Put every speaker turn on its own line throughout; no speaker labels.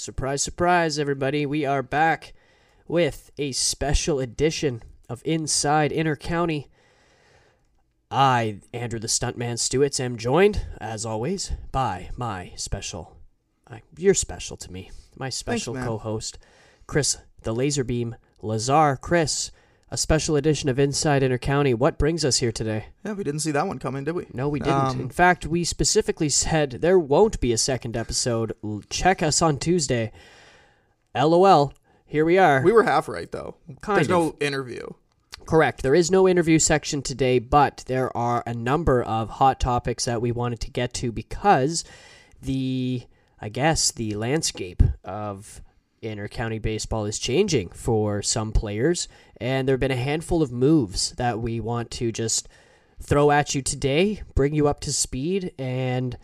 Surprise, surprise, everybody. We are back with a special edition of Inside Inter County. I, Andrew the Stuntman Stewart, am joined, as always, by my special, uh, I, you're special to me, my special co host, Chris the Laserbeam Lazar. Chris, a special edition of Inside Inter County. What brings us here today?
Yeah, we didn't see that one coming, did we?
No, we didn't.
Um,
In fact, we specifically said there won't be a second episode. Check us on Tuesday. LOL. Here we are.
We were half right though.
Kind
There's
of.
no interview.
Correct. There is no interview section today, but there are a number of hot topics that we wanted to get to because the, I guess, the landscape of inter county baseball is changing for some players, and there have been a handful of moves that we want to just throw at you today, bring you up to speed, and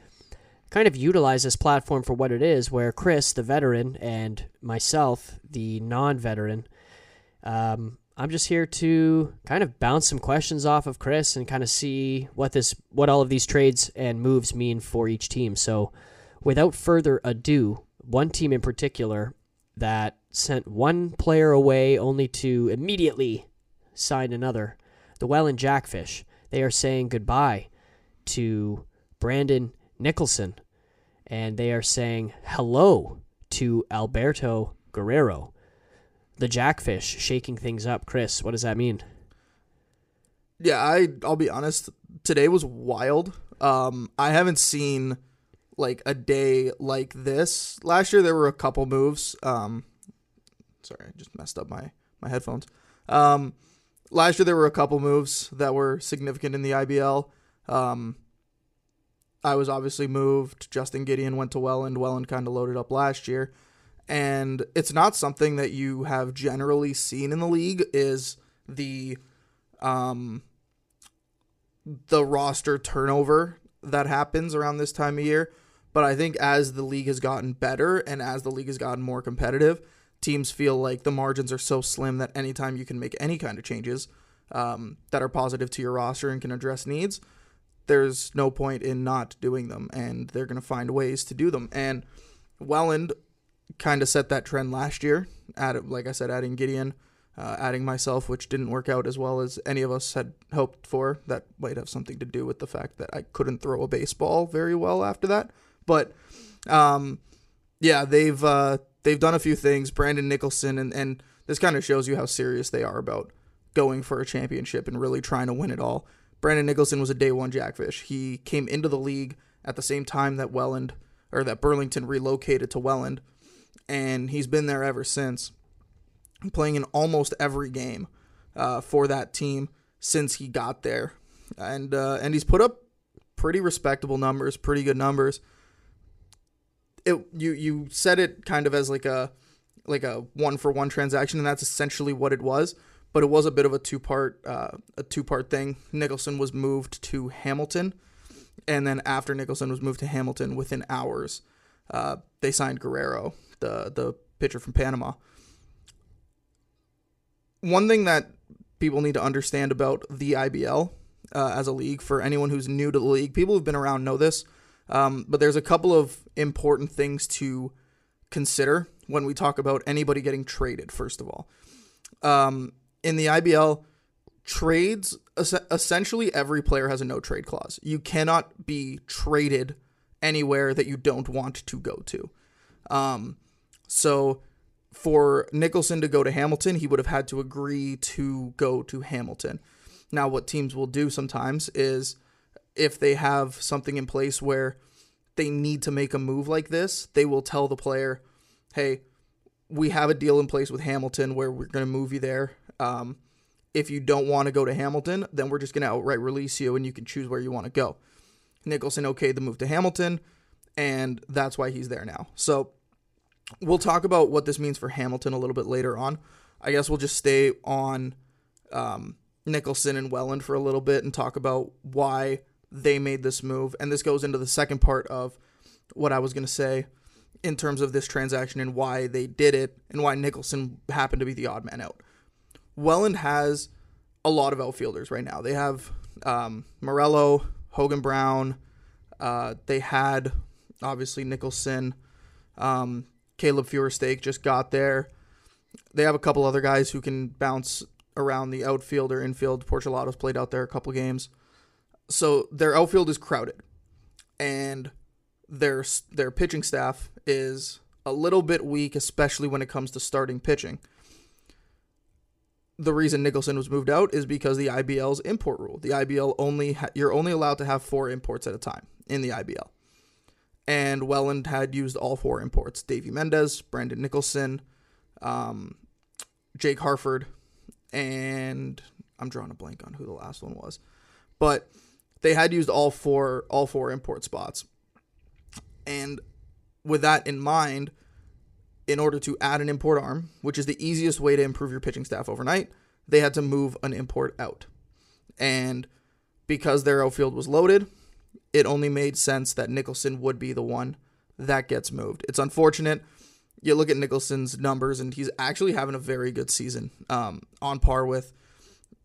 kind of utilize this platform for what it is, where Chris, the veteran, and myself, the non veteran, um, I'm just here to kind of bounce some questions off of Chris and kind of see what this, what all of these trades and moves mean for each team. So, without further ado, one team in particular that sent one player away only to immediately sign another, the Welland Jackfish. They are saying goodbye to Brandon Nicholson, and they are saying hello to Alberto Guerrero. The Jackfish shaking things up. Chris, what does that mean?
Yeah, I I'll be honest. Today was wild. Um, I haven't seen like a day like this. Last year there were a couple moves. Um, sorry, I just messed up my my headphones. Um, last year there were a couple moves that were significant in the IBL. Um, I was obviously moved. Justin Gideon went to Welland. Welland kind of loaded up last year, and it's not something that you have generally seen in the league. Is the um, the roster turnover that happens around this time of year. But I think as the league has gotten better and as the league has gotten more competitive, teams feel like the margins are so slim that anytime you can make any kind of changes um, that are positive to your roster and can address needs, there's no point in not doing them. And they're going to find ways to do them. And Welland kind of set that trend last year. Add, like I said, adding Gideon, uh, adding myself, which didn't work out as well as any of us had hoped for. That might have something to do with the fact that I couldn't throw a baseball very well after that. But um, yeah, they've uh, they've done a few things. Brandon Nicholson, and and this kind of shows you how serious they are about going for a championship and really trying to win it all. Brandon Nicholson was a day one Jackfish. He came into the league at the same time that Welland or that Burlington relocated to Welland, and he's been there ever since playing in almost every game uh, for that team since he got there, and uh, and he's put up pretty respectable numbers, pretty good numbers. It you you said it kind of as like a like a one for one transaction, and that's essentially what it was. But it was a bit of a two part uh, a two part thing. Nicholson was moved to Hamilton, and then after Nicholson was moved to Hamilton, within hours, uh, they signed Guerrero, the the pitcher from Panama one thing that people need to understand about the IBL uh, as a league, for anyone who's new to the league, people who've been around know this, um, but there's a couple of important things to consider when we talk about anybody getting traded, first of all. Um, in the IBL, trades, es- essentially every player has a no trade clause. You cannot be traded anywhere that you don't want to go to. Um, so for Nicholson to go to Hamilton, he would have had to agree to go to Hamilton. Now, what teams will do sometimes is if they have something in place where they need to make a move like this, they will tell the player, hey, we have a deal in place with Hamilton where we're going to move you there. Um, if you don't want to go to Hamilton, then we're just going to outright release you and you can choose where you want to go. Nicholson okayed the move to Hamilton, and that's why he's there now. So we'll talk about what this means for Hamilton a little bit later on. I guess we'll just stay on um, Nicholson and Welland for a little bit and talk about why they made this move. And this goes into the second part of what I was going to say in terms of this transaction and why they did it and why Nicholson happened to be the odd man out. Welland has a lot of outfielders right now. They have um, Morello, Hogan Brown. Uh, they had obviously Nicholson. Um, Caleb Feuerstake just got there. They have a couple other guys who can bounce around the outfield or infield. Porcelato's played out there a couple games. So their outfield is crowded. And their their pitching staff is a little bit weak, especially when it comes to starting pitching. The reason Nicholson was moved out is because the IBL's import rule. The IBL only ha- you're only allowed to have four imports at a time in the IBL, and Welland had used all four imports: Davey Mendez, Brandon Nicholson, um, Jake Harford, and I'm drawing a blank on who the last one was, but they had used all four all four import spots. And with that in mind, in order to add an import arm, which is the easiest way to improve your pitching staff overnight, they had to move an import out. And because their outfield was loaded, it only made sense that Nicholson would be the one that gets moved. It's unfortunate. You look at Nicholson's numbers, and he's actually having a very good season, um, on par with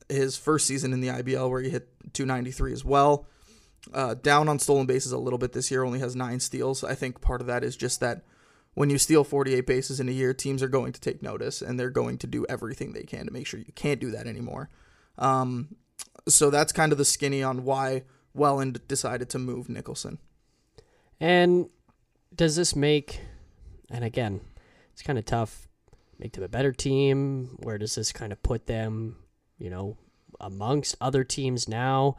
his first season in the IBL, where he hit 293 as well. Uh, down on stolen bases a little bit this year, only has nine steals. I think part of that is just that when you steal 48 bases in a year, teams are going to take notice and they're going to do everything they can to make sure you can't do that anymore. Um, so that's kind of the skinny on why Welland decided to move Nicholson.
And does this make, and again, it's kind of tough, make them a better team? Where does this kind of put them, you know, amongst other teams now?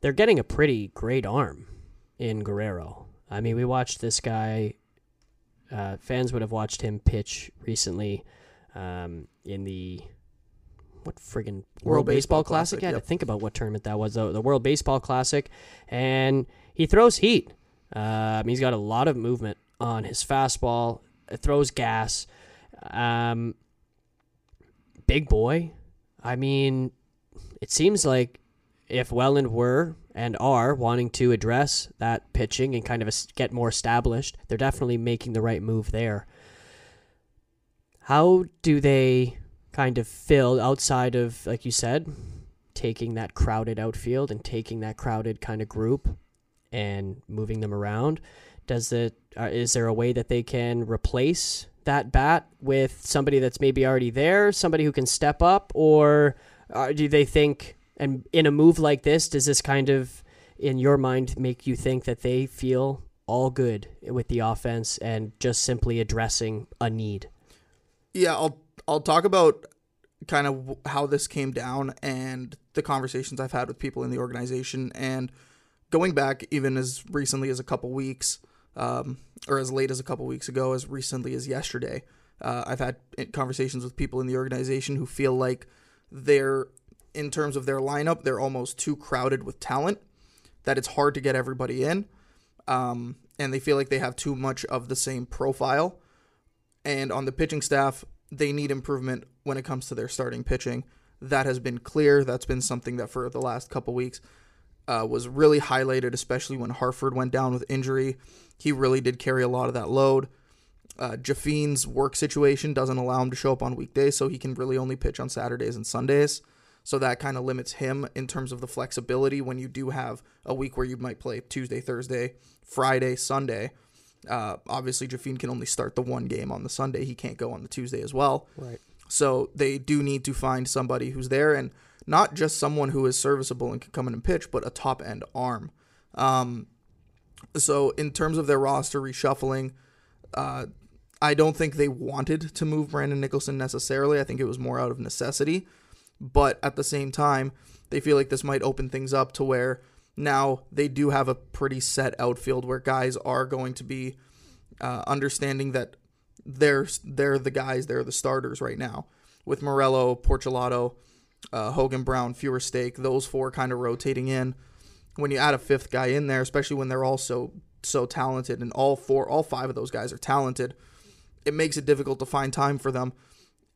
They're getting a pretty great arm in Guerrero. I mean, we watched this guy uh, fans would have watched him pitch recently um, in the what friggin' World, World Baseball, Baseball, Classic. Classic. I had to think about what tournament that was, though. The World Baseball Classic, and he throws heat. Um, he's got a lot of movement on his fastball. It throws gas. Um, big boy. I mean, it seems like if Welland were and are wanting to address that pitching and kind of get more established, they're definitely making the right move there. How do they kind of fill outside of, like you said, taking that crowded outfield and taking that crowded kind of group and moving them around? Does it uh, is there a way that they can replace that bat with somebody that's maybe already there, somebody who can step up, or uh, do they think and in a move like this, does this kind of, in your mind, make you think that they feel all good with the offense and just simply addressing a need?
Yeah, I'll I'll talk about kind of how this came down and the conversations I've had with people in the organization and going back even as recently as a couple weeks um, or as late as a couple weeks ago, as recently as yesterday. Uh, I've had conversations with people in the organization who feel like they're in terms of their lineup, they're almost too crowded with talent that it's hard to get everybody in. Um, and they feel like they have too much of the same profile. And on the pitching staff, they need improvement when it comes to their starting pitching. That has been clear. That's been something that for the last couple weeks uh, was really highlighted, especially when Harford went down with injury. He really did carry a lot of that load. Uh, Jaffine's work situation doesn't allow him to show up on weekdays, so he can really only pitch on Saturdays and Sundays. So that kind of limits him in terms of the flexibility when you do have a week where you might play Tuesday, Thursday, Friday, Sunday. Uh, obviously, Jaffine can only start the one game on the Sunday. He can't go on the Tuesday as well.
Right.
So they do need to find somebody who's there and not just someone who is serviceable and can come in and pitch, but a top end arm. Um, so in terms of their roster reshuffling, uh, I don't think they wanted to move Brandon Nicholson necessarily. I think it was more out of necessity but at the same time, they feel like this might open things up to where now they do have a pretty set outfield where guys are going to be uh, understanding that they're they're the guys, they're the starters right now. With Morello, Porcelato, uh, Hogan Brown, Feuerstake, those four kind of rotating in. When you add a fifth guy in there, especially when they're all so so talented, and all four, all five of those guys are talented, it makes it difficult to find time for them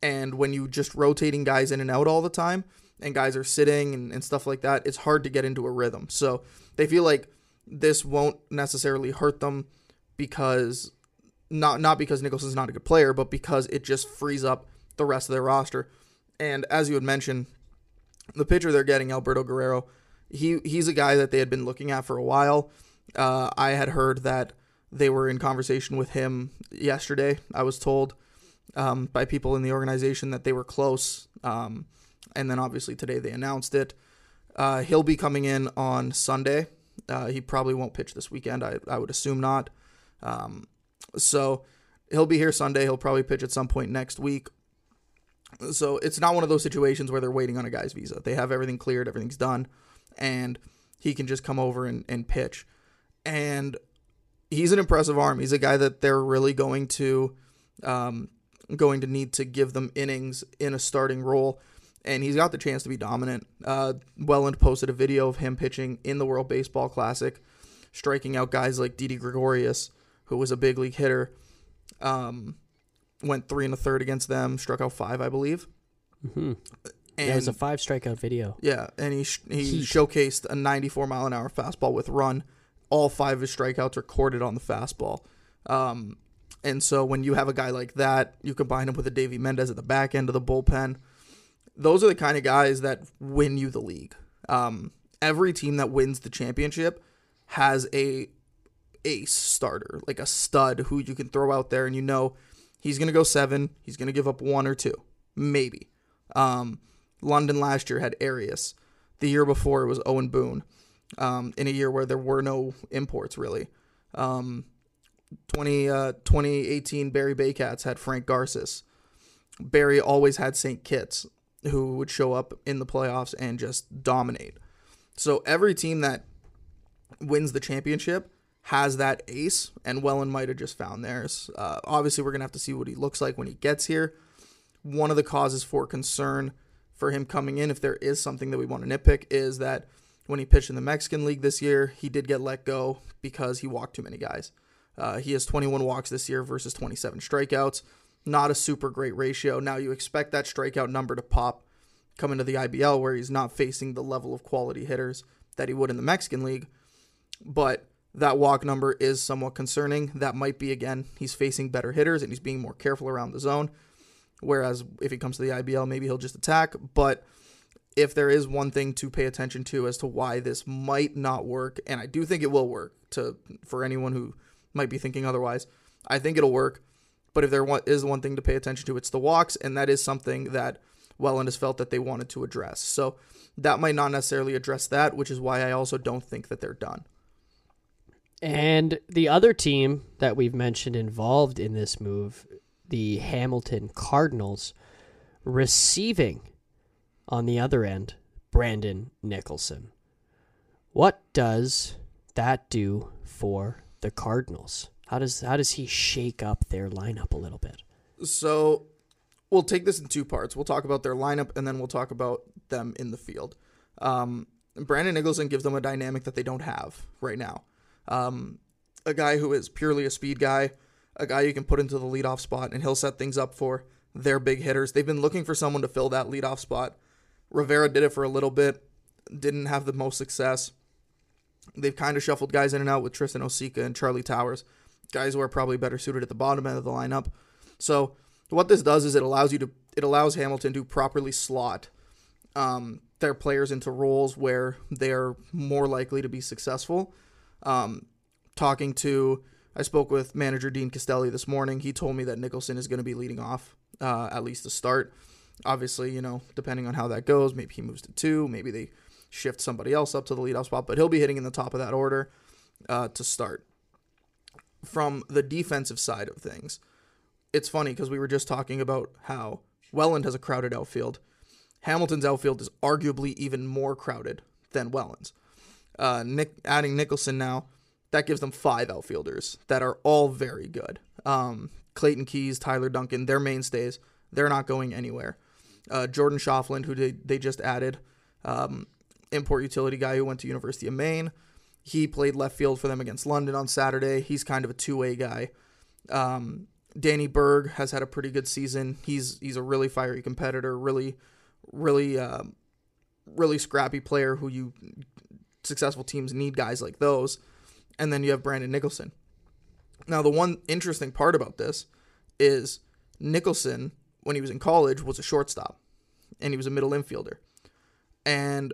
and when you just rotating guys in and out all the time and guys are sitting and, and stuff like that, it's hard to get into a rhythm. So they feel like this won't necessarily hurt them because not not because Nicholson's not a good player, but because it just frees up the rest of their roster. And as you had mentioned, the pitcher they're getting, Alberto Guerrero, he he's a guy that they had been looking at for a while. Uh, I had heard that They were in conversation with him yesterday. I was told um, by people in the organization that they were close. Um, and then obviously today they announced it. Uh, he'll be coming in on Sunday. Uh, he probably won't pitch this weekend. I, I would assume not. Um, so he'll be here Sunday. He'll probably pitch at some point next week. So it's not one of those situations where they're waiting on a guy's visa. They have everything cleared, everything's done, and he can just come over and, and pitch. And he's an impressive arm. He's a guy that they're really going to um, going to need to give them innings in a starting role. And he's got the chance to be dominant. Uh, Welland posted a video of him pitching in the World Baseball Classic, striking out guys like Didi Gregorius, who was a big league hitter. Um, went three and a third against them, struck out five, I believe.
Mm-hmm.
And
yeah, it was a five strikeout video.
yeah, and he sh- he
Heat.
showcased a 94 mile an hour fastball with run. All five of his strikeouts are recorded on the fastball. Um, and so when you have a guy like that, you combine him with a Davey Mendez at the back end of the bullpen. Those are the kind of guys that win you the league. Um, every team that wins the championship has a ace starter, like a stud who you can throw out there, and you know he's going to go seven. He's going to give up one or two, maybe. Um, London last year had Arias. The year before it was Owen Boone. Um, in a year where there were no imports really. Um, 20, uh, 2018 Barrie Baycats had Frank Garces. Barrie always had St. Kitts, who would show up in the playoffs and just dominate. So every team that wins the championship has that ace, and Welland might have just found theirs. Uh, obviously, we're gonna have to see what he looks like when he gets here. One of the causes for concern for him coming in, if there is something that we want to nitpick, is that when he pitched in the Mexican League this year, he did get let go because he walked too many guys. Uh, he has 21 walks this year versus 27 strikeouts. Not a super great ratio. Now you expect that strikeout number to pop coming to the IBL where he's not facing the level of quality hitters that he would in the Mexican League. But that walk number is somewhat concerning. That might be, again, he's facing better hitters and he's being more careful around the zone. Whereas if he comes to the IBL, maybe he'll just attack. But if there is one thing to pay attention to as to why this might not work, and I do think it will work to for anyone who might be thinking otherwise, I think it'll work. But if there is one thing to pay attention to, it's the walks, and that is something that Welland has felt that they wanted to address. So that might not necessarily address that, which is why I also don't think that they're done.
And the other team that we've mentioned involved in this move, the Hamilton Cardinals, receiving on the other end, Brandon Nicholson. What does that do for the Cardinals? How does how does he shake up their lineup a little bit?
So we'll take this in two parts. We'll talk about their lineup and then we'll talk about them in the field. Um, Brandon Nicholson gives them a dynamic that they don't have right now. Um, a guy who is purely a speed guy, a guy you can put into the leadoff spot and he'll set things up for their big hitters. They've been looking for someone to fill that leadoff spot. Rivera did it for a little bit, didn't have the most success. They've kind of shuffled guys in and out with Tristan Osika and Charlie Towers, guys who are probably better suited at the bottom end of the lineup. So what this does is it allows you to it allows Hamilton to properly slot um, their players into roles where they're more likely to be successful. Um, talking to, I spoke with manager Dean Castelli this morning. He told me that Nicholson is going to be leading off uh, at least to start. Obviously, you know, depending on how that goes, maybe he moves to two, maybe they shift somebody else up to the leadoff spot, but he'll be hitting in the top of that order uh, to start. From the defensive side of things, it's funny because we were just talking about how Welland has a crowded outfield. Hamilton's outfield is arguably even more crowded than Welland's. Uh, Nick adding Nicholson now, that gives them five outfielders that are all very good. Um, Clayton Keys, Tyler Duncan, they're mainstays. They're not going anywhere. Uh, Jordan Shoffland, who they, they just added, um, import utility guy who went to University of Maine. He played left field for them against London on Saturday. He's kind of a two way guy. Um, Danny Berg has had a pretty good season. He's he's a really fiery competitor, really, really, um, really scrappy player who you successful teams need guys like those. And then you have Brandon Nicholson. Now, the one interesting part about this is Nicholson, when he was in college, was a shortstop and he was a middle infielder. And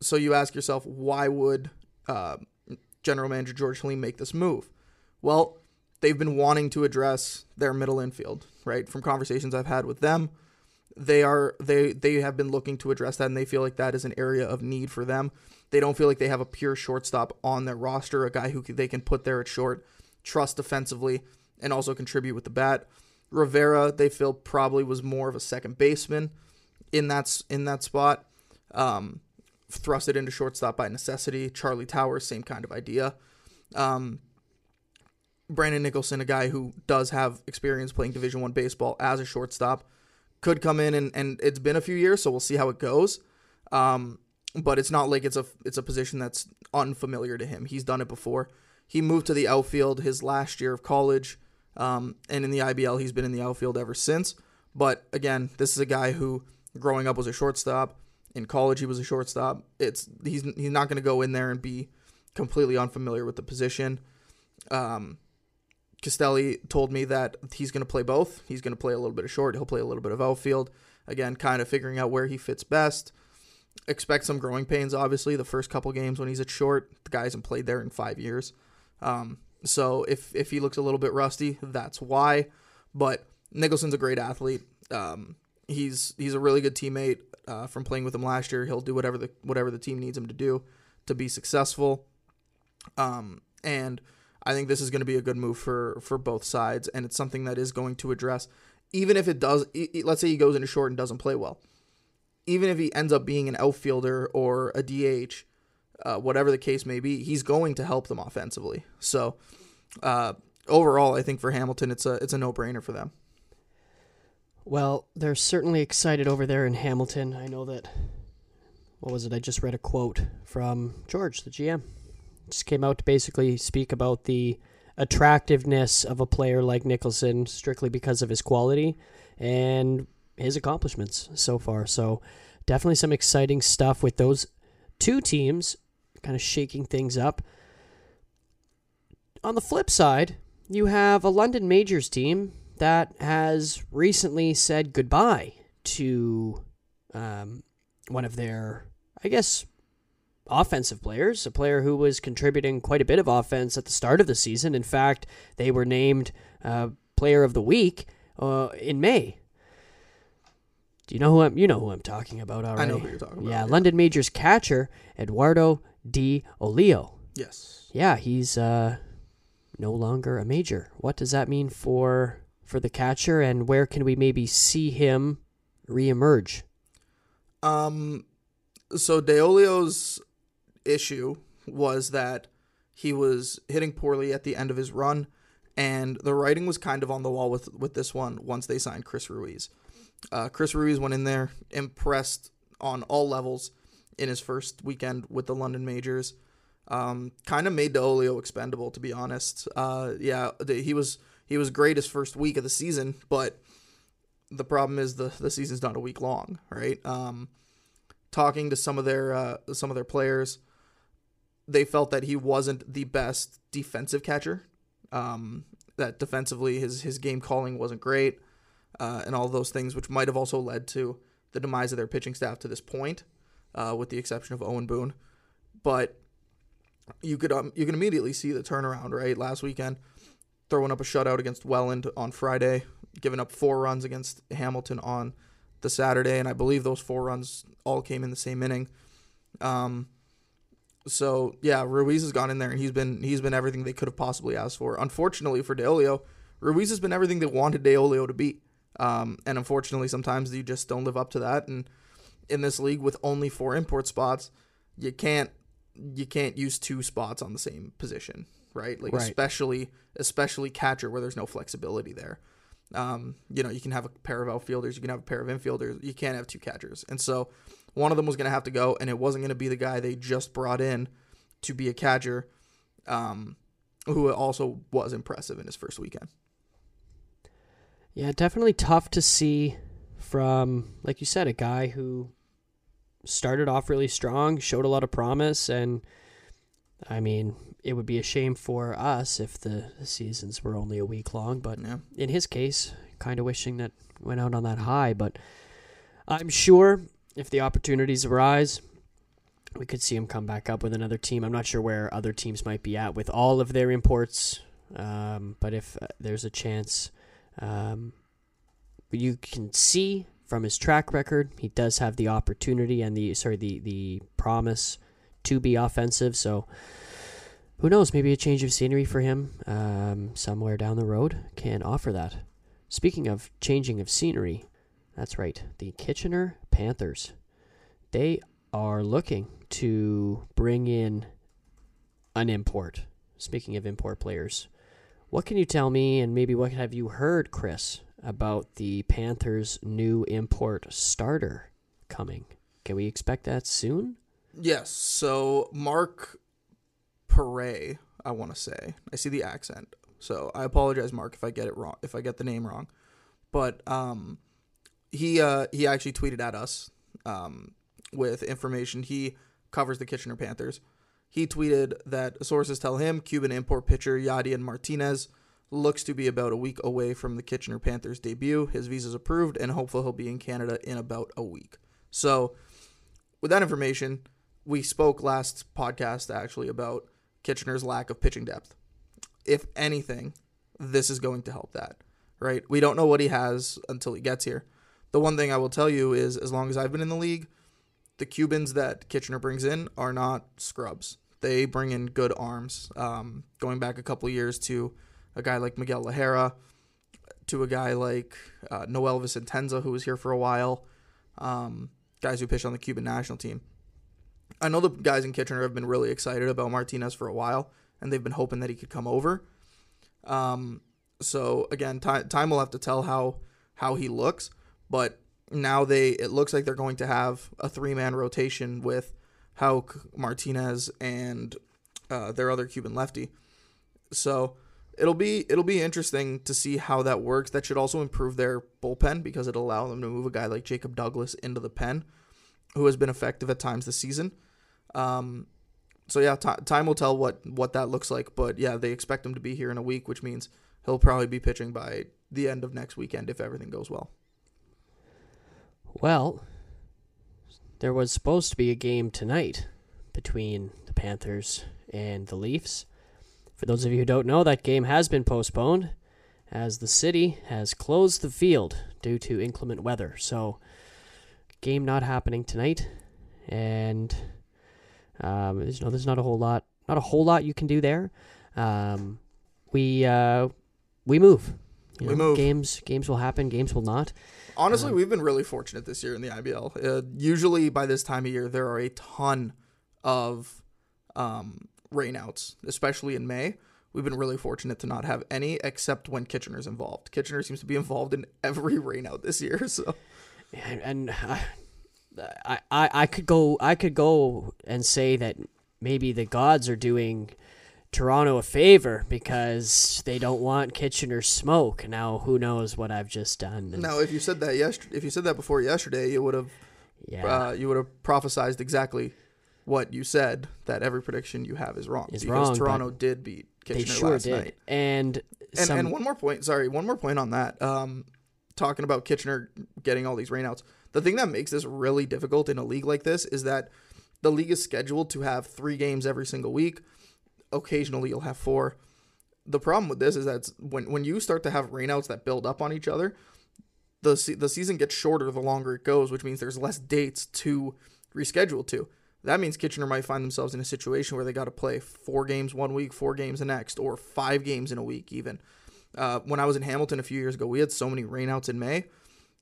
so you ask yourself, why would uh, general manager George Halim make this move? Well, they've been wanting to address their middle infield, right? From conversations I've had with them, they are they they have been looking to address that and they feel like that is an area of need for them. They don't feel like they have a pure shortstop on their roster, a guy who they can put there at short, trust defensively, and also contribute with the bat. Rivera, they feel probably was more of a second baseman in that in that spot. Um, thrust it into shortstop by necessity. Charlie Towers, same kind of idea. Um, Brandon Nicholson, a guy who does have experience playing Division One baseball as a shortstop, could come in and, and it's been a few years, so we'll see how it goes. Um, but it's not like it's a it's a position that's unfamiliar to him. He's done it before. He moved to the outfield his last year of college, um, and in the IBL he's been in the outfield ever since. But again, this is a guy who growing up was a shortstop. In college, he was a shortstop. It's he's he's not going to go in there and be completely unfamiliar with the position. Um, Castelli told me that he's going to play both. He's going to play a little bit of short. He'll play a little bit of outfield. Again, kind of figuring out where he fits best. Expect some growing pains, obviously, the first couple games when he's at short. The guy hasn't played there in five years. Um, so if, if he looks a little bit rusty, that's why. But Nicholson's a great athlete. Um, he's he's a really good teammate uh, from playing with him last year. He'll do whatever the whatever the team needs him to do to be successful. Um, and I think this is going to be a good move for for both sides, and it's something that is going to address, even if it does. Let's say he goes into short and doesn't play well, even if he ends up being an outfielder or a DH, uh, whatever the case may be, he's going to help them offensively. So uh, overall, I think for Hamilton, it's a it's a no brainer for them.
Well, they're certainly excited over there in Hamilton. I know that. What was it? I just read a quote from George, the GM just came out to basically speak about the attractiveness of a player like Nicholson strictly because of his quality and his accomplishments so far. So definitely some exciting stuff with those two teams kind of shaking things up. On the flip side, you have a London Majors team that has recently said goodbye to um, one of their, I guess, offensive players, a player who was contributing quite a bit of offense at the start of the season. In fact, they were named uh, Player of the Week uh, in May. Do you know who I'm? You know who I'm talking about already.
I know who you're talking about.
Yeah, yeah. London Majors catcher Eduardo Di Olio.
Yes.
Yeah, he's uh, no longer a major. What does that mean for for the catcher, and where can we maybe see him reemerge?
Um, so Deolio's issue was that he was hitting poorly at the end of his run, and the writing was kind of on the wall with with this one once they signed Chris Ruiz. Uh, Chris Ruiz went in there, impressed on all levels in his first weekend with the London Majors. Um, kind of made Deolio expendable, to be honest. Uh, yeah, he was he was great his first week of the season, but the problem is the the season's not a week long, right? Um, talking to some of their uh, some of their players, they felt that he wasn't the best defensive catcher. Um, that defensively, his his game calling wasn't great, uh, and all those things, which might have also led to the demise of their pitching staff to this point, uh, with the exception of Owen Boone. But you could um, you can immediately see the turnaround. Right, last weekend, throwing up a shutout against Welland on Friday, giving up four runs against Hamilton on the Saturday, and I believe those four runs all came in the same inning. Um, so yeah, Ruiz has gone in there and he's been he's been everything they could have possibly asked for. Unfortunately for Deolio, Ruiz has been everything they wanted Deolio to be. Um, and unfortunately, sometimes you just don't live up to that. And in this league with only four import spots, you can't you can't use two spots on the same position, right? Like right. especially especially catcher where there's no flexibility there. Um, you know, you can have a pair of outfielders, you can have a pair of infielders, you can't have two catchers. And so one of them was going to have to go, and it wasn't going to be the guy they just brought in to be a catcher, um, who also was impressive in his first weekend.
Yeah, definitely tough to see from, like you said, a guy who started off really strong, showed a lot of promise, and I mean, it would be a shame for us if the seasons were only a week long. But yeah. in his case, kind of wishing that went out on that high. But I'm sure if the opportunities arise, we could see him come back up with another team. I'm not sure where other teams might be at with all of their imports Um, but if uh, there's a chance, um, you can see from his track record, he does have the opportunity and the sorry the the promise to be offensive. So who knows? Maybe a change of scenery for him um, somewhere down the road can offer that. Speaking of changing of scenery, that's right. The Kitchener Panthers, they are looking to bring in an import. Speaking of import players, what can you tell me, and maybe what have you heard, Chris, about the Panthers' new import starter coming? Can we expect that soon?
Yes. So Mark Perret, I want to say. I see the accent, so I apologize, Mark, if I get it wrong, if I get the name wrong. But um, he uh, he actually tweeted at us um, with information. He covers the Kitchener Panthers. He tweeted that sources tell him Cuban import pitcher Yadier Martinez looks to be about a week away from the Kitchener Panthers debut. His visa's approved, and hopefully he'll be in Canada in about a week. So, with that information, we spoke last podcast actually about Kitchener's lack of pitching depth. If anything, this is going to help that, right? We don't know what he has until he gets here. The one thing I will tell you is as long as I've been in the league, the Cubans that Kitchener brings in are not scrubs. They bring in good arms. Um, going back a couple years to a guy like Miguel Lahera, to a guy like uh, Noelvis Entenza, who was here for a while, um, guys who pitched on the Cuban national team. I know the guys in Kitchener have been really excited about Martinez for a while, and they've been hoping that he could come over. Um, so again, time time will have to tell how how he looks, but now they it looks like they're going to have a three man rotation with Hauk, Martinez, and uh, their other Cuban lefty. So it'll be it'll be interesting to see how that works. That should also improve their bullpen because it'll allow them to move a guy like Jacob Douglas into the pen, who has been effective at times this season. Um, so yeah, t- time will tell what what that looks like. But yeah, they expect him to be here in a week, which means he'll probably be pitching by the end of next weekend if everything goes well.
Well, there was supposed to be a game tonight between the Panthers and the Leafs. For those of you who don't know, that game has been postponed as the city has closed the field due to inclement weather. So, game not happening tonight, and um, there's no, there's not a whole lot, not a whole lot you can do there. Um, we uh, we move. You
We move.
Games games will happen. Games will not.
Honestly,
Um,
we've been really fortunate this year in the IBL. Uh, usually, by this time of year, there are a ton of um, rainouts, especially in May. We've been really fortunate to not have any, except when Kitchener's involved. Kitchener seems to be involved in every rainout this year. So
and, and I, I, I I could go I could go and say that maybe the gods are doing Toronto a favor because they don't want Kitchener smoke. Now who knows what I've just done? And,
now, if you said that yesterday, if you said that before yesterday, you would have
yeah,
uh, you would have prophesized exactly what you said. That every prediction you have is wrong
Is
because
wrong,
Toronto did beat
they
Kitchener
sure
last
did.
night.
And
And,
some,
and one more point, sorry, one more point on that. Um, talking about Kitchener getting all these rainouts. The thing that makes this really difficult in a league like this is that the league is scheduled to have three games every single week. Occasionally, you'll have four. The problem with this is that when when you start to have rainouts that build up on each other, the se- the season gets shorter the longer it goes, which means there's less dates to reschedule to. That means Kitchener might find themselves in a situation where they got to play four games one week, four games the next, or five games in a week even. Uh, when I was in Hamilton a few years ago, we had so many rainouts in May.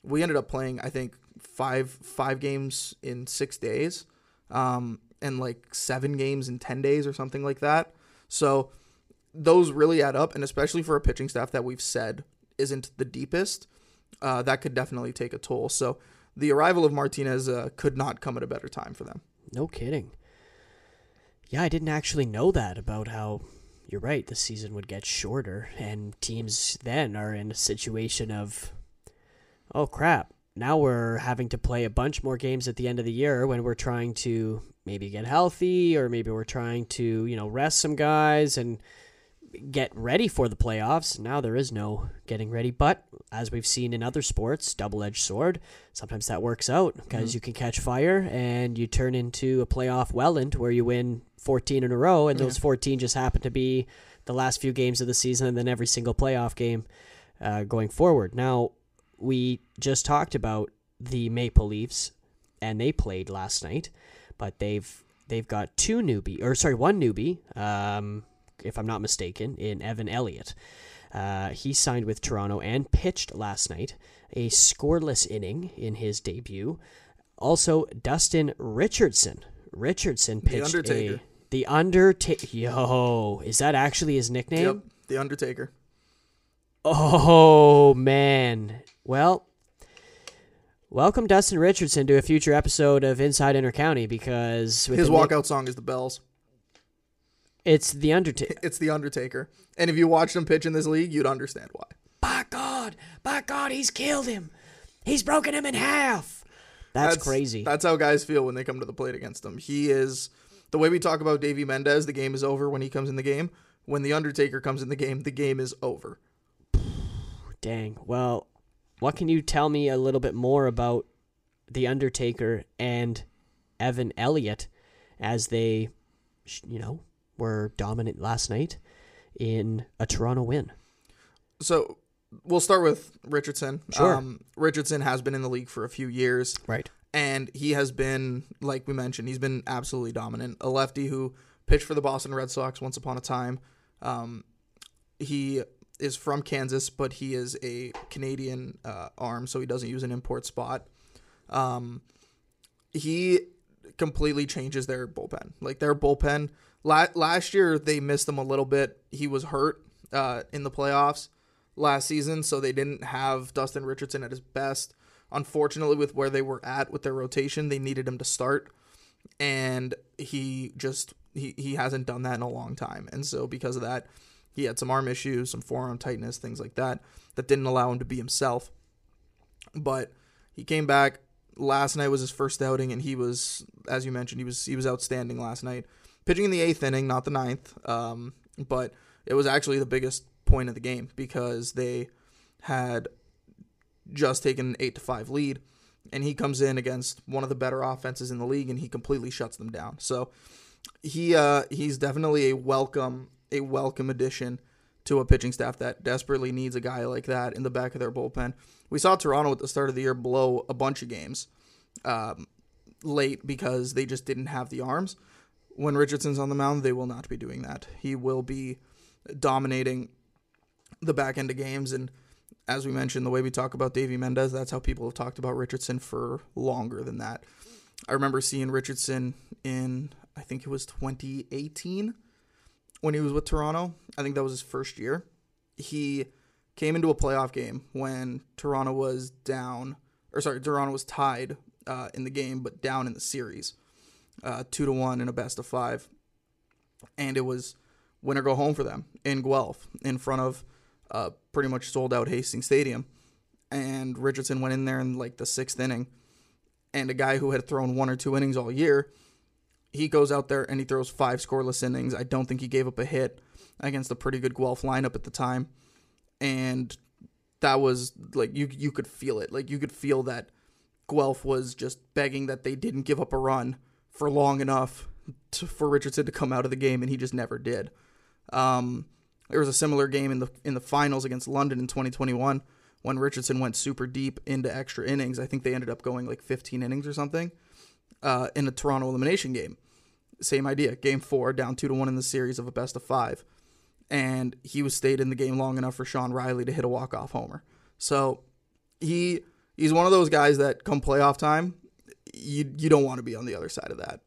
We ended up playing, I think, five five games in six days, um, and like seven games in ten days or something like that. So those really add up, and especially for a pitching staff that we've said isn't the deepest, uh, that could definitely take a toll. So the arrival of Martinez uh, could not come at a better time for them.
No kidding. Yeah, I didn't actually know that about how you're right. The season would get shorter, and teams then are in a situation of, oh crap! Now we're having to play a bunch more games at the end of the year when we're trying to maybe get healthy, or maybe we're trying to you know rest some guys and get ready for the playoffs. Now there is no getting ready, but as we've seen in other sports, double-edged sword. Sometimes that works out because you can catch fire and you turn into a playoff Welland where you win 14 in a row, and those 14 just happen to be the last few games of the season and then every single playoff game uh, going forward. Now, we just talked about the Maple Leafs, and they played last night, but they've they've got two newbie, or sorry, one newbie, um, if I'm not mistaken, in Evan Elliott. Uh, he signed with Toronto and pitched last night a scoreless inning in his debut. Also, Dustin Richardson. Richardson pitched the
Undertaker.
a the Undertaker. Yo, is that actually his nickname?
Yep, the Undertaker.
Oh man. Well, welcome Dustin Richardson to a future episode of Inside Inter County because
His
the
walkout song is the Bells.
It's the Undertaker.
It's the Undertaker. And if you watched him pitch in this league, you'd understand why.
by God, by God, he's killed him. He's broken him in half. That's, crazy.
That's how guys feel when they come to the plate against him. He is the way we talk about Davey Mendez. The game is over when he comes in the game. When the Undertaker comes in the game, the game is over.
Dang. Well, what can you tell me a little bit more about the Undertaker and Evan Elliott as they, you know, were dominant last night in a Toronto win?
So we'll start with Richardson.
Sure.
Um, Richardson has been in the league for a few years.
Right.
and he has been like we mentioned he's been absolutely dominant a lefty who pitched for the boston red sox once upon a time um, he is from kansas but he is a canadian uh, arm so he doesn't use an import spot um, he completely changes their bullpen like their bullpen la- last year they missed him a little bit. He was hurt uh, in the playoffs last season so they didn't have dustin richardson at his best. Unfortunately with where they were at with their rotation they needed him to start and he just he, he hasn't done that in a long time. And so because of that he had some arm issues some forearm tightness things like that that didn't allow him to be himself. But he came back. Last night was his first outing and he was as you mentioned he was he was outstanding last night pitching in the eighth inning not the ninth um, but it was actually the biggest point of the game because they had just taken an eight to five lead, and he comes in against one of the better offenses in the league, and he completely shuts them down. So he uh, he's definitely a welcome a welcome addition to a pitching staff that desperately needs a guy like that in the back of their bullpen. We saw Toronto at the start of the year blow a bunch of games um, late because they just didn't have the arms. When Richardson's on the mound, they will not be doing that. He will be dominating the back end of games and as we mentioned, the way we talk about Davey Mendez, that's how people have talked about Richardson for longer than that. I remember seeing Richardson in, I think it was 2018 when he was with Toronto. I think that was his first year. He came into a playoff game when Toronto was down, or sorry, Toronto was tied uh, in the game, but down in the series, uh, two to one in a best of five, and it was win or go home for them in Guelph in front of uh, pretty much sold out Hastings Stadium. And Richardson went in there in like the sixth inning. And a guy who had thrown one or two innings all year, he goes out there and he throws five scoreless innings. I don't think he gave up a hit against a pretty good Guelph lineup at the time. And that was like you you could feel it. Like you could feel that Guelph was just begging that they didn't give up a run for long enough to, for Richardson to come out of the game, and he just never did. Um, there was a similar game in the in the finals against London in 2021 when Richardson went super deep into extra innings. I think they ended up going like 15 innings or something uh, in a Toronto elimination game. Same idea. Game four, down two to one in the series of a best of five, and he was stayed in the game long enough for Sean Riley to hit a walk off homer. So he he's one of those guys that come playoff time, you you don't want to be on the other side of that.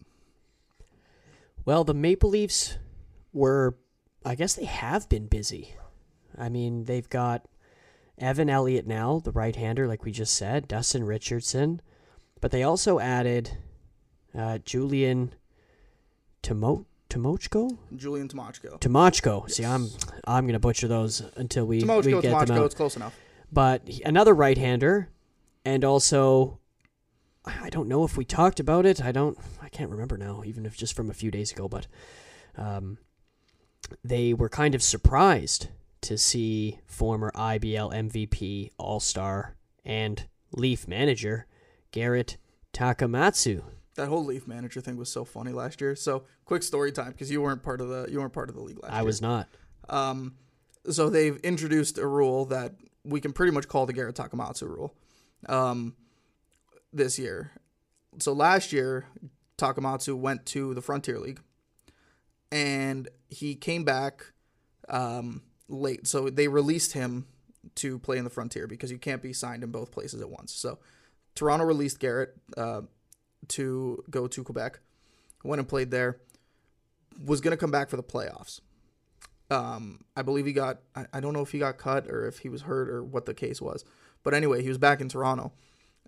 Well, the Maple Leafs were, I guess they have been busy. I mean, they've got Evan Elliott now, the right hander, like we just said, Dustin Richardson, but they also added uh, Julian Tomo- Tomochko?
Julian Tomochko.
Tomochko. See, I'm I'm gonna butcher those until we, we
Tomochko,
get them
Tomochko,
out.
it's close enough.
But he- another right-hander, and also, I don't know if we talked about it. I don't. I can't remember now, even if just from a few days ago. But um, they were kind of surprised to see former IBL MVP, All Star, and Leaf manager Garrett Takamatsu.
That whole Leaf manager thing was so funny last year. So quick story time because you weren't part of the you weren't part of the league last
I
year.
was not.
Um, so they've introduced a rule that we can pretty much call the Garrett Takamatsu rule um, this year. So last year, Takamatsu went to the Frontier League and he came back um, late. So they released him to play in the Frontier because you can't be signed in both places at once. So Toronto released Garrett uh, to go to Quebec, went and played there, was going to come back for the playoffs. Um, I believe he got, I, I don't know if he got cut or if he was hurt or what the case was. But anyway, he was back in Toronto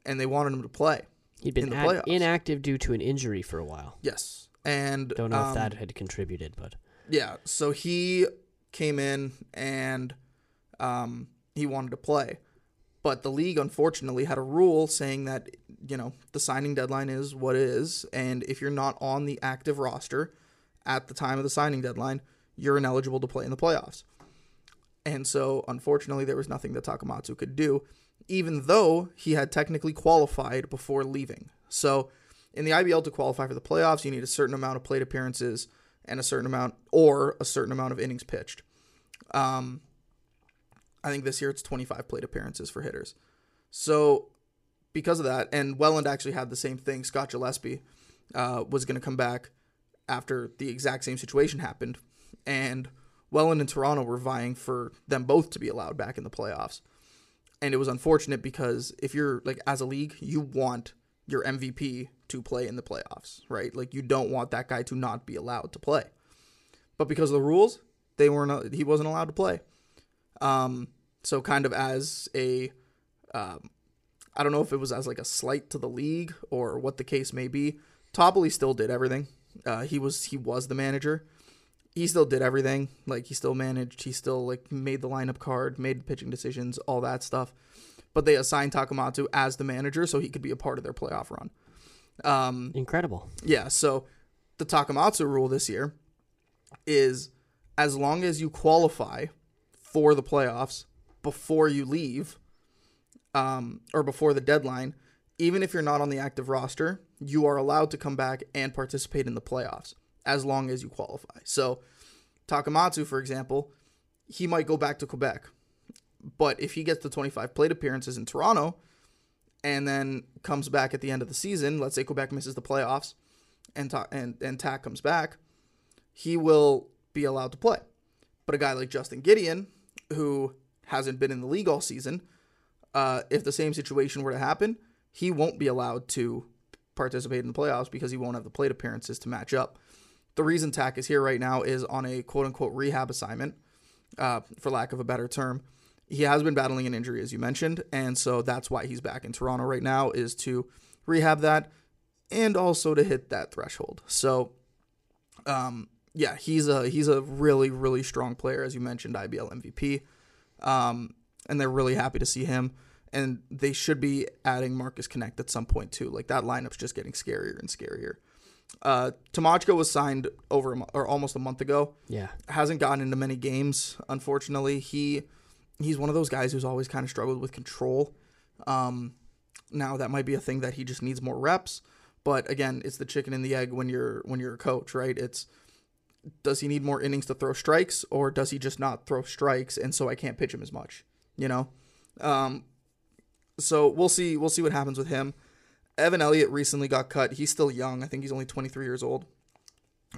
and they wanted him to play.
He'd been
in the
act-
playoffs.
inactive due to an injury for a while.
Yes. And
Don't know
um,
if that had contributed, but
Yeah, so he came in and um, he wanted to play. But the league unfortunately had a rule saying that, you know, the signing deadline is what it is. And if you're not on the active roster at the time of the signing deadline, you're ineligible to play in the playoffs. And so, unfortunately, there was nothing that Takamatsu could do, even though he had technically qualified before leaving. So, in the IBL to qualify for the playoffs, you need a certain amount of plate appearances and a certain amount, or a certain amount of innings pitched. Um, I think this year it's 25 plate appearances for hitters. So, because of that, and Welland actually had the same thing. Scott Gillespie uh, was going to come back after the exact same situation happened, and Welland and Toronto were vying for them both to be allowed back in the playoffs. And it was unfortunate because if you're like as a league, you want your MVP to play in the playoffs, right? Like you don't want that guy to not be allowed to play. But because of the rules, they weren't he wasn't allowed to play. Um so kind of as a um I don't know if it was as like a slight to the league or what the case may be. Topolie still did everything. Uh, he was he was the manager. He still did everything. Like he still managed. He still like made the lineup card, made pitching decisions, all that stuff. But they assigned Takamatsu as the manager so he could be a part of their playoff run. Um,
incredible.
yeah, so the Takamatsu rule this year is as long as you qualify for the playoffs before you leave, um, or before the deadline, even if you're not on the active roster, you are allowed to come back and participate in the playoffs as long as you qualify. So, Takamatsu, for example, he might go back to Quebec, but if he gets the 25 plate appearances in Toronto and then comes back at the end of the season, let's say Quebec misses the playoffs and Ta- and and Tack comes back, he will be allowed to play. But a guy like Justin Gideon, who hasn't been in the league all season, uh, if the same situation were to happen, he won't be allowed to participate in the playoffs because he won't have the plate appearances to match up. The reason Tack is here right now is on a quote unquote rehab assignment, uh, for lack of a better term. He has been battling an injury, as you mentioned, and so that's why he's back in Toronto right now is to rehab that and also to hit that threshold. So, um, yeah, he's a he's a really really strong player, as you mentioned, IBL MVP, um, and they're really happy to see him. And they should be adding Marcus Knecht at some point too. Like that lineup's just getting scarier and scarier. Uh, was signed over or almost a month ago.
Yeah.
Hasn't gotten into many games, unfortunately. He he's one of those guys who's always kind of struggled with control. Um, now that might be a thing that he just needs more reps. But again, it's the chicken and the egg when you're when you're a coach, right? It's does he need more innings to throw strikes, or does he just not throw strikes, and so I can't pitch him as much, you know? Um, so we'll see. We'll see what happens with him. Evan Elliott recently got cut. He's still young. I think he's only 23 years old.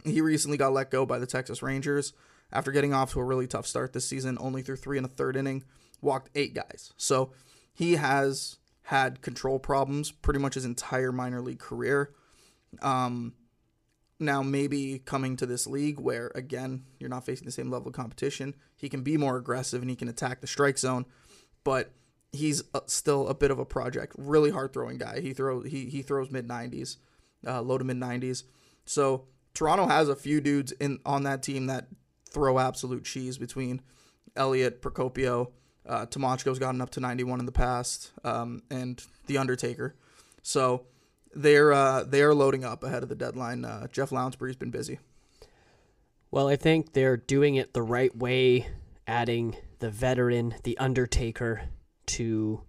He recently got let go by the Texas Rangers after getting off to a really tough start this season. Only through three and a third inning, walked eight guys. So he has had control problems pretty much his entire minor league career. Um, now maybe coming to this league where again you're not facing the same level of competition, he can be more aggressive and he can attack the strike zone, but he's uh, still a bit of a project. Really hard throwing guy. He throw he he throws mid 90s, uh, low to mid 90s. So Toronto has a few dudes in on that team that throw absolute cheese between Elliott, Procopio, uh, Tamachko's gotten up to 91 in the past, um, and the Undertaker. So they're uh, they are loading up ahead of the deadline. Uh, Jeff Lounsbury's been busy.
Well, I think they're doing it the right way, adding the veteran, the Undertaker, to,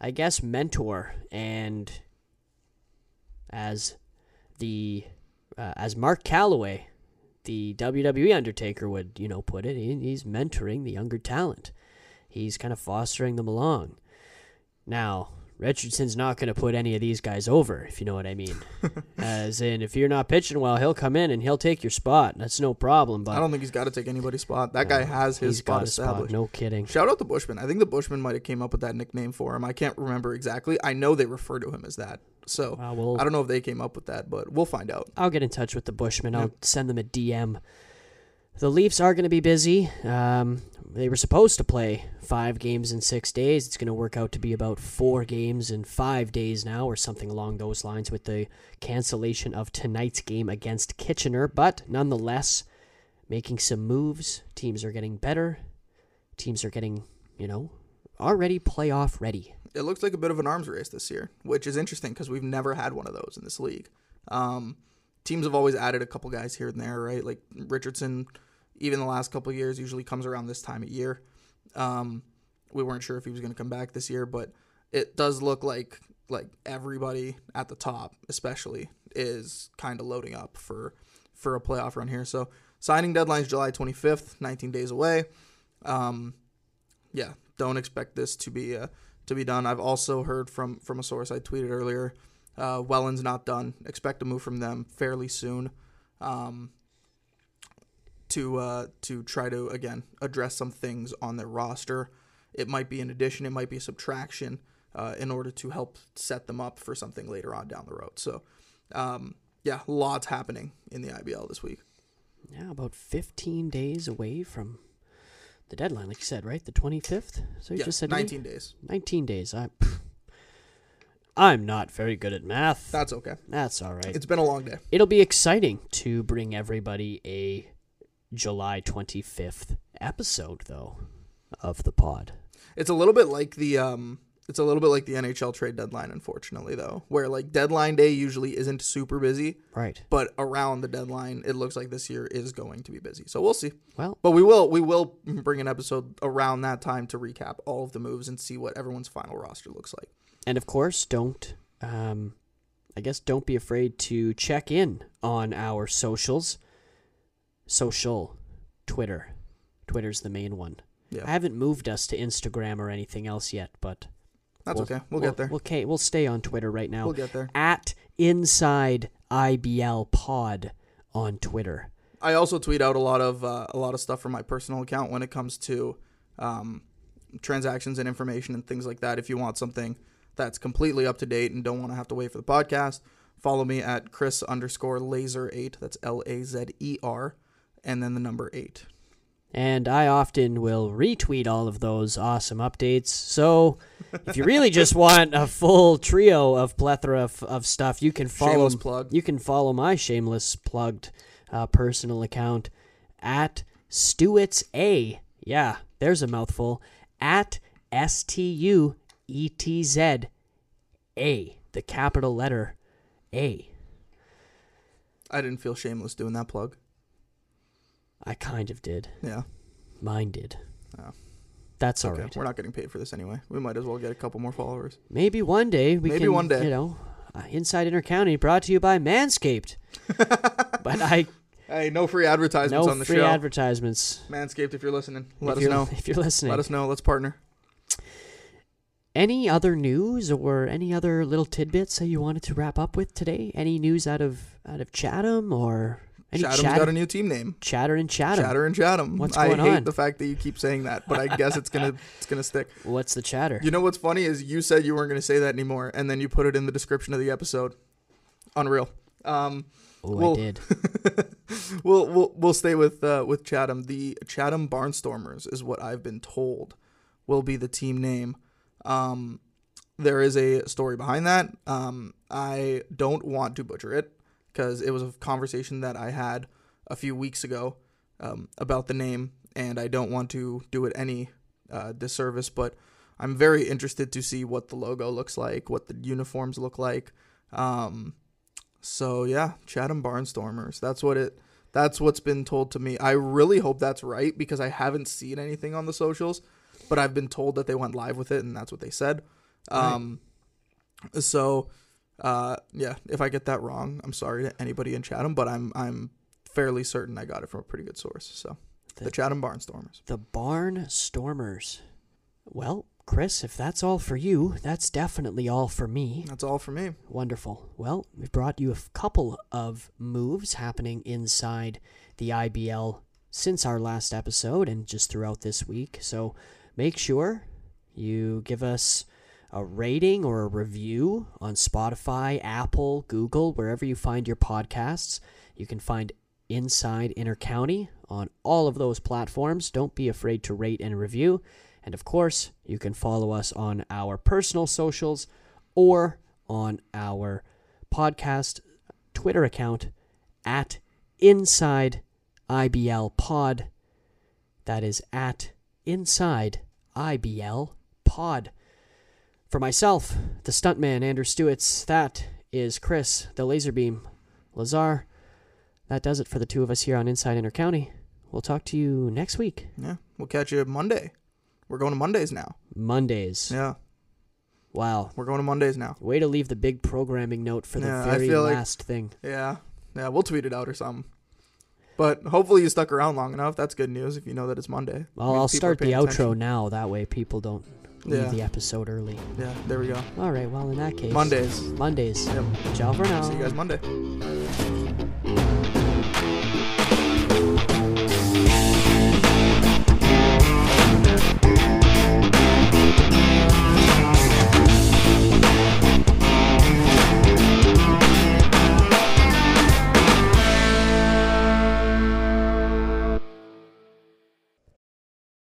I guess, mentor and as the uh, as Mark Calaway, the WWE Undertaker would, you know, put it. He, he's mentoring the younger talent. He's kind of fostering them along. Now, Richardson's not going to put any of these guys over, if you know what I mean. As in, if you're not pitching well, he'll come in and he'll take your spot. That's no problem. But
I don't think he's got to take anybody's spot. That guy has his spot
a spot.
established.
No kidding.
Shout out to Bushman. I think the Bushman might have came up with that nickname for him. I can't remember exactly. I know they refer to him as that. So
Well, we'll
I don't know if they came up with that, but we'll find out.
I'll get in touch with the Bushmen. I'll send them a DM. The Leafs are going to be busy. Um, they were supposed to play five games in six days. It's going to work out to be about four games in five days now, or something along those lines, with the cancellation of tonight's game against Kitchener. But nonetheless, making some moves. Teams are getting better. Teams are getting, you know, already playoff ready.
It looks like a bit of an arms race this year, which is interesting because we've never had one of those in this league. Um, teams have always added a couple guys here and there, right? Like Richardson, even the last couple years, usually comes around this time of year. Um, we weren't sure if he was going to come back this year, but it does look like like everybody at the top, especially, is kind of loading up for for a playoff run here. So signing deadline is July 25th, 19 days away. Um, yeah, don't expect this to be uh, to be done. I've also heard from from a source I tweeted earlier. Uh, Welland's not done. Expect a move from them fairly soon. Um, to uh, to try to again address some things on their roster. It might be an addition, it might be a subtraction, uh, in order to help set them up for something later on down the road. So, um, yeah, lots happening in the IBL this week.
Yeah, about 15 days away from the deadline, like you said, right? The 25th? So you
Yeah,
just said to me?
19 days.
19 days. I, I'm not very good at math.
That's okay.
That's all right.
It's been a long day.
It'll be exciting to bring everybody a July 25th episode, though, of the pod.
It's a little bit like the um it's a little bit like the NHL trade deadline unfortunately though, where like deadline day usually isn't super busy,
Right.
but around the deadline it looks like this year is going to be busy. So we'll see.
Well,
But we will we will bring an episode around that time to recap all of the moves and see what everyone's final roster looks like.
and of course, don't, um, I guess, don't be afraid to check in on our socials. Social, Twitter. Twitter's the main one.
Yeah.
I haven't moved us to Instagram or anything else yet, but
That's
We'll-
okay. We'll, get there.
We'll, okay, we'll stay on Twitter right now.
We'll get there.
At Inside IBL Pod on Twitter.
I also tweet out a lot of uh, a lot of stuff from my personal account when it comes to um, transactions and information and things like that. If you want something that's completely up to date and don't want to have to wait for the podcast, follow me at Chris underscore laser eight. That's L A Z E R, and then the number eight.
And I often will retweet all of those awesome updates. So if you really just want a full trio of plethora of, of stuff, you can follow you can follow my shameless plugged uh, personal account at Stuetz A. Yeah, there's a mouthful. At S T U E T Z A. The capital letter A.
I didn't feel shameless doing that plug.
I kind of did.
Yeah.
Mine did.
Oh.
That's all
okay.
right.
We're not getting paid for this anyway. We might as well get a couple more followers.
Maybe one day we
Maybe
can.
one day.
You know, uh, Inside Inter County brought to you by Manscaped. but I
Hey, no free advertisements
no
on the
free
show.
advertisements.
Manscaped, if you're listening, let
if
us know.
if you're listening.
Let us know. Let's partner.
Any other news or any other little tidbits that you wanted to wrap up with today? Any news out of out of Chatham or any
Chatham's
chatter,
got a new team name.
chatter and Chatham?
Chatter and Chatham.
What's going I
hate
on?
the fact that you keep saying that, but I guess it's gonna it's gonna stick.
What's the chatter?
You know what's funny is you said you weren't gonna say that anymore, and then you put it in the description of the episode. Unreal. Um,
oh,
well-
I did.
we'll we'll we'll stay with uh, with Chatham. The Chatham Barnstormers is what I've been told will be the team name. Um, there is a story behind that. Um, I don't want to butcher it because it was a conversation that I had a few weeks ago um, about the name, and I don't want to do it any uh, disservice. But I'm very interested to see what the logo looks like, what the uniforms look like. Um, so yeah, Chatham Barnstormers. That's what it. That's what's been told to me. I really hope that's right because I haven't seen anything on the socials, but I've been told that they went live with it and that's what they said. Um, so, uh, yeah, if I get that wrong, I'm sorry to anybody in Chatham, but I'm I'm fairly certain I got it from a pretty good source. So the,
The-
Chatham Barnstormers.
The Barn Stormers. Well, Chris, if that's all for you, that's definitely all for me.
That's all for me.
Wonderful. Well, we've brought you a couple of moves happening inside the IBL since our last episode and just throughout this week. So make sure you give us a rating or a review on Spotify, Apple, Google, wherever you find your podcasts. You can find Inside Inter County on all of those platforms. Don't be afraid to rate and review. And of course, you can follow us on our personal socials or on our podcast Twitter account at Inside IBL Pod. That is at Inside IBL Pod. For myself, the stuntman Andrew Stuetz, that is Chris, the laser beam Lazar. That does it for the two of us here on Inside Inter County. We'll talk to you next week,
Yeah, we'll catch you Monday. We're going to Mondays now.
Mondays.
Yeah,
Wow.
we're going to Mondays now.
Way to leave the big programming note for the
Yeah,
very
feel like-
last thing.
Yeah, yeah, we'll tweet it out or something. But hopefully you stuck around long enough. That's good news if you know that it's Monday.
Well,
I mean,
I'll
people
start the outro
attention.
now. That way people don't leave
Yeah.
the episode early.
Yeah, there we go.
All right. Well, in that case,
Mondays.
Mondays.
Yep.
Ciao for now.
See you guys Monday.